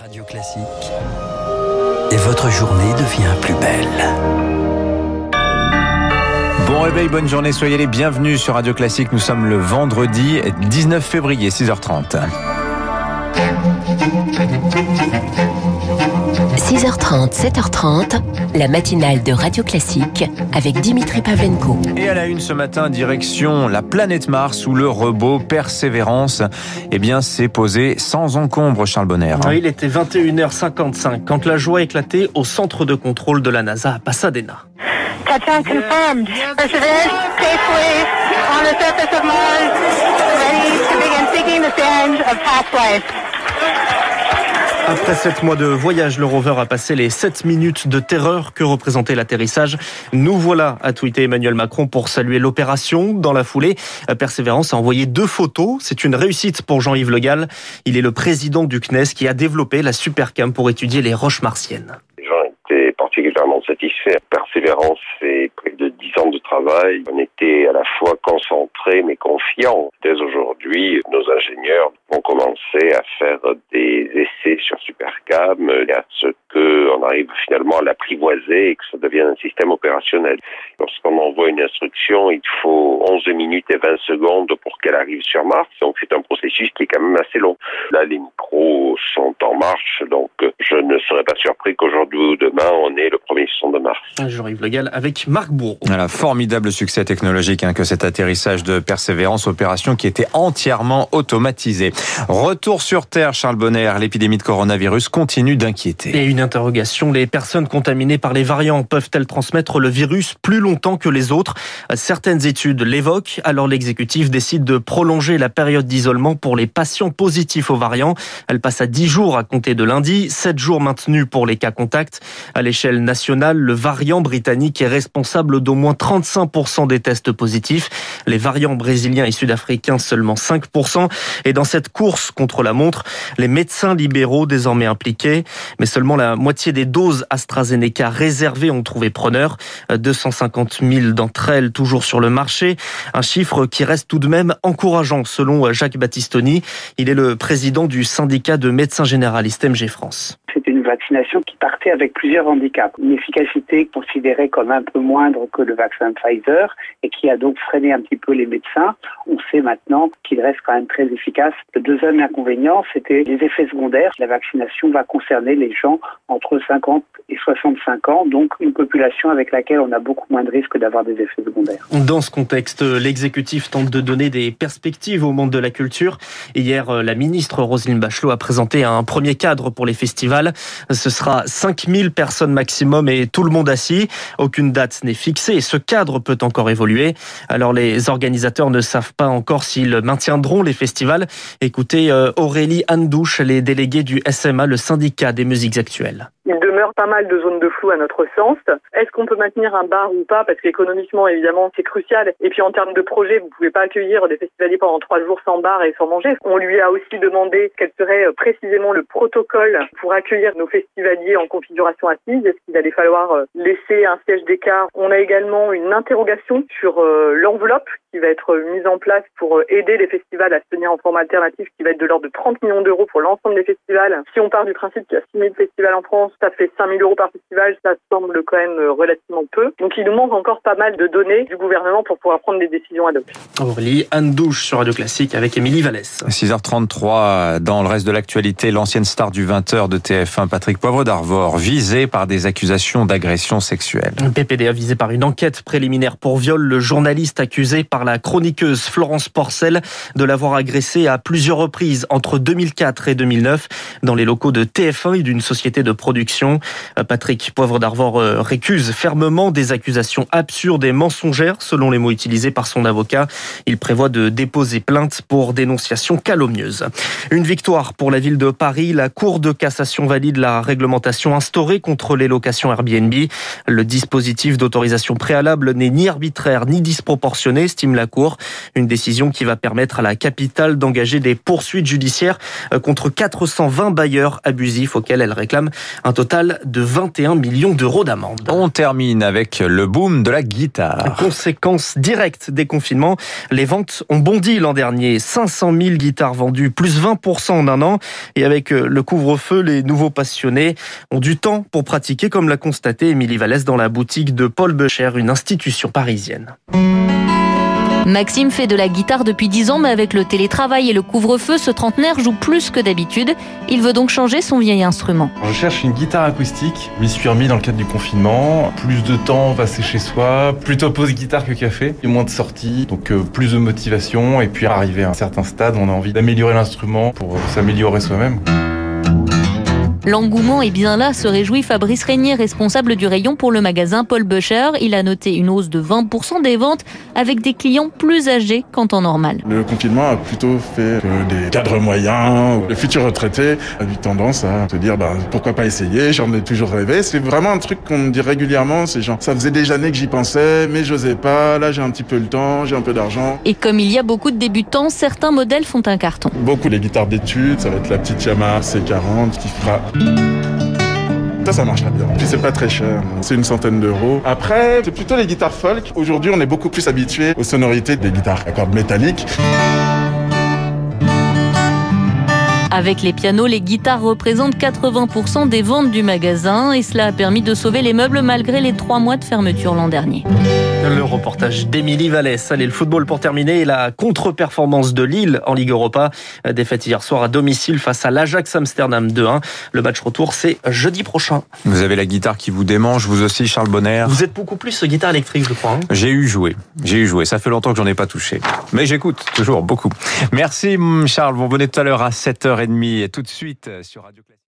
Radio Classique. Et votre journée devient plus belle. Bon réveil, bonne journée, soyez les bienvenus sur Radio Classique. Nous sommes le vendredi 19 février, 6h30. 6h30, 7h30, la matinale de Radio Classique avec Dimitri Pavlenko. Et à la une ce matin, direction la planète Mars où le robot Persévérance eh bien, s'est posé sans encombre, Charles Bonner. Oui, il était 21h55 quand la joie éclatait au centre de contrôle de la NASA à Pasadena. Touchdown confirmed. Perseverance safely on the surface of Mars, ready to begin seeking the sands of past life. Après sept mois de voyage, le rover a passé les 7 minutes de terreur que représentait l'atterrissage. Nous voilà, a tweeté Emmanuel Macron pour saluer l'opération. Dans la foulée, Persévérance a envoyé deux photos. C'est une réussite pour Jean-Yves Le Gall. Il est le président du CNES qui a développé la Supercam pour étudier les roches martiennes. J'en étais particulièrement satisfait. Persévérance, c'est près de 10 ans de travail. On était à la fois concentrés mais confiants. Dès aujourd'hui, nos ingénieurs vont commencer à faire des essais sur Supercam, à ce qu'on arrive finalement à l'apprivoiser et que ça devienne un système opérationnel. Lorsqu'on envoie une instruction, il faut 11 minutes et 20 secondes pour qu'elle arrive sur Mars. Donc c'est un processus qui est quand même assez long. Là, les micros sont en marche, donc je ne serais pas surpris qu'aujourd'hui ou demain, on ait le premier son de Mars. Jean-Yves Le Gall avec Marc Bourreau. Voilà, formidable succès technologique hein, que cet atterrissage de Persévérance, opération qui était entièrement automatisée. Retour sur Terre, Charles Bonner, l'épidémie de coronavirus continue d'inquiéter. Les personnes contaminées par les variants peuvent-elles transmettre le virus plus longtemps que les autres? Certaines études l'évoquent, alors l'exécutif décide de prolonger la période d'isolement pour les patients positifs aux variants. Elle passe à 10 jours à compter de lundi, 7 jours maintenus pour les cas contacts. À l'échelle nationale, le variant britannique est responsable d'au moins 35% des tests positifs. Les variants brésiliens et sud-africains seulement 5%. Et dans cette course contre la montre, les médecins libéraux désormais impliqués, mais seulement la moitié des doses AstraZeneca réservées ont trouvé preneur. 250 000 d'entre elles toujours sur le marché. Un chiffre qui reste tout de même encourageant selon Jacques Battistoni. Il est le président du syndicat de médecins généralistes MG France. C'était une vaccination qui partait avec plusieurs handicaps. Une efficacité considérée comme un peu moindre que le vaccin Pfizer et qui a donc freiné un petit peu les médecins. On sait maintenant qu'il reste quand même très efficace. Le deuxième inconvénient, c'était les effets secondaires. La vaccination va concerner les gens entre 50 et 65 ans, donc une population avec laquelle on a beaucoup moins de risques d'avoir des effets secondaires. Dans ce contexte, l'exécutif tente de donner des perspectives au monde de la culture. Hier, la ministre Roselyne Bachelot a présenté un premier cadre pour les festivals. Ce sera 5000 personnes maximum et tout le monde assis. Aucune date n'est fixée et ce cadre peut encore évoluer. Alors les organisateurs ne savent pas encore s'ils maintiendront les festivals. Écoutez Aurélie Andouche, les délégués du SMA, le syndicat des musiques actuelles. Pas mal de zones de flou à notre sens. Est-ce qu'on peut maintenir un bar ou pas? Parce qu'économiquement, évidemment, c'est crucial. Et puis en termes de projet, vous pouvez pas accueillir des festivaliers pendant trois jours sans bar et sans manger. On lui a aussi demandé quel serait précisément le protocole pour accueillir nos festivaliers en configuration assise. Est-ce qu'il allait falloir laisser un siège d'écart? On a également une interrogation sur l'enveloppe qui va être mise en place pour aider les festivals à se tenir en forme alternatif, qui va être de l'ordre de 30 millions d'euros pour l'ensemble des festivals. Si on part du principe qu'il y a 6 000 festivals en France, ça fait 5 000 euros par festival, ça semble quand même relativement peu. Donc il nous manque encore pas mal de données du gouvernement pour pouvoir prendre des décisions ad hoc. Aurélie, Anne Douche sur Radio Classique avec Émilie Vallès. 6h33, dans le reste de l'actualité, l'ancienne star du 20h de TF1, Patrick Poivre d'Arvor, visé par des accusations d'agression sexuelle. PPD a visé par une enquête préliminaire pour viol le journaliste accusé par la chroniqueuse Florence Porcel de l'avoir agressé à plusieurs reprises entre 2004 et 2009 dans les locaux de TF1 et d'une société de production. Patrick Poivre d'Arvor récuse fermement des accusations absurdes et mensongères selon les mots utilisés par son avocat. Il prévoit de déposer plainte pour dénonciation calomnieuse. Une victoire pour la ville de Paris. La Cour de cassation valide la réglementation instaurée contre les locations Airbnb. Le dispositif d'autorisation préalable n'est ni arbitraire ni disproportionné, estime estime la Cour. Une décision qui va permettre à la capitale d'engager des poursuites judiciaires euh, contre 420 bailleurs abusifs auxquels elle réclame un total de 21 millions d'euros d'amende. On termine avec le boom de la guitare. Conséquence directe des confinements, les ventes ont bondi l'an dernier. 500 000 guitares vendues, plus 20% en un an. Et avec euh, le couvre-feu, les nouveaux passionnés ont du temps pour pratiquer, comme l'a constaté Émilie Vallès dans la boutique de Paul Becher, une institution parisienne. Maxime fait de la guitare depuis 10 ans, mais avec le télétravail et le couvre-feu, ce trentenaire joue plus que d'habitude. Il veut donc changer son vieil instrument. Je cherche une guitare acoustique. M'y suis remis dans le cadre du confinement. Plus de temps passé chez soi, plutôt pause guitare que café. Et moins de sorties, donc euh, plus de motivation. Et puis arrivé à un certain stade, on a envie d'améliorer l'instrument pour s'améliorer soi-même. L'engouement est bien là, se réjouit Fabrice Régnier, responsable du rayon pour le magasin Paul Becher. Il a noté une hausse de 20% des ventes avec des clients plus âgés qu'en temps normal. Le confinement a plutôt fait que des cadres moyens, les futurs retraités, ont eu tendance à se dire bah, pourquoi pas essayer, j'en ai toujours rêvé. C'est vraiment un truc qu'on me dit régulièrement, c'est genre ça faisait des années que j'y pensais, mais j'osais pas, là j'ai un petit peu le temps, j'ai un peu d'argent. Et comme il y a beaucoup de débutants, certains modèles font un carton. Beaucoup les guitares d'études, ça va être la petite Yamaha C40 qui fera ça, ça marchera bien. Puis c'est pas très cher, c'est une centaine d'euros. Après, c'est plutôt les guitares folk. Aujourd'hui, on est beaucoup plus habitué aux sonorités des guitares à cordes métalliques. Avec les pianos, les guitares représentent 80% des ventes du magasin et cela a permis de sauver les meubles malgré les trois mois de fermeture l'an dernier. Le reportage d'Émilie Vallès. Allez, le football pour terminer. La contre-performance de Lille en Ligue Europa. Défaite hier soir à domicile face à l'Ajax Amsterdam 2-1. Le match retour, c'est jeudi prochain. Vous avez la guitare qui vous démange, vous aussi, Charles Bonner. Vous êtes beaucoup plus guitare électrique, je crois. Hein j'ai eu joué. J'ai eu joué. Ça fait longtemps que j'en ai pas touché. Mais j'écoute toujours beaucoup. Merci, Charles. Vous venez tout à l'heure à 7h30 et tout de suite sur Radio Classique.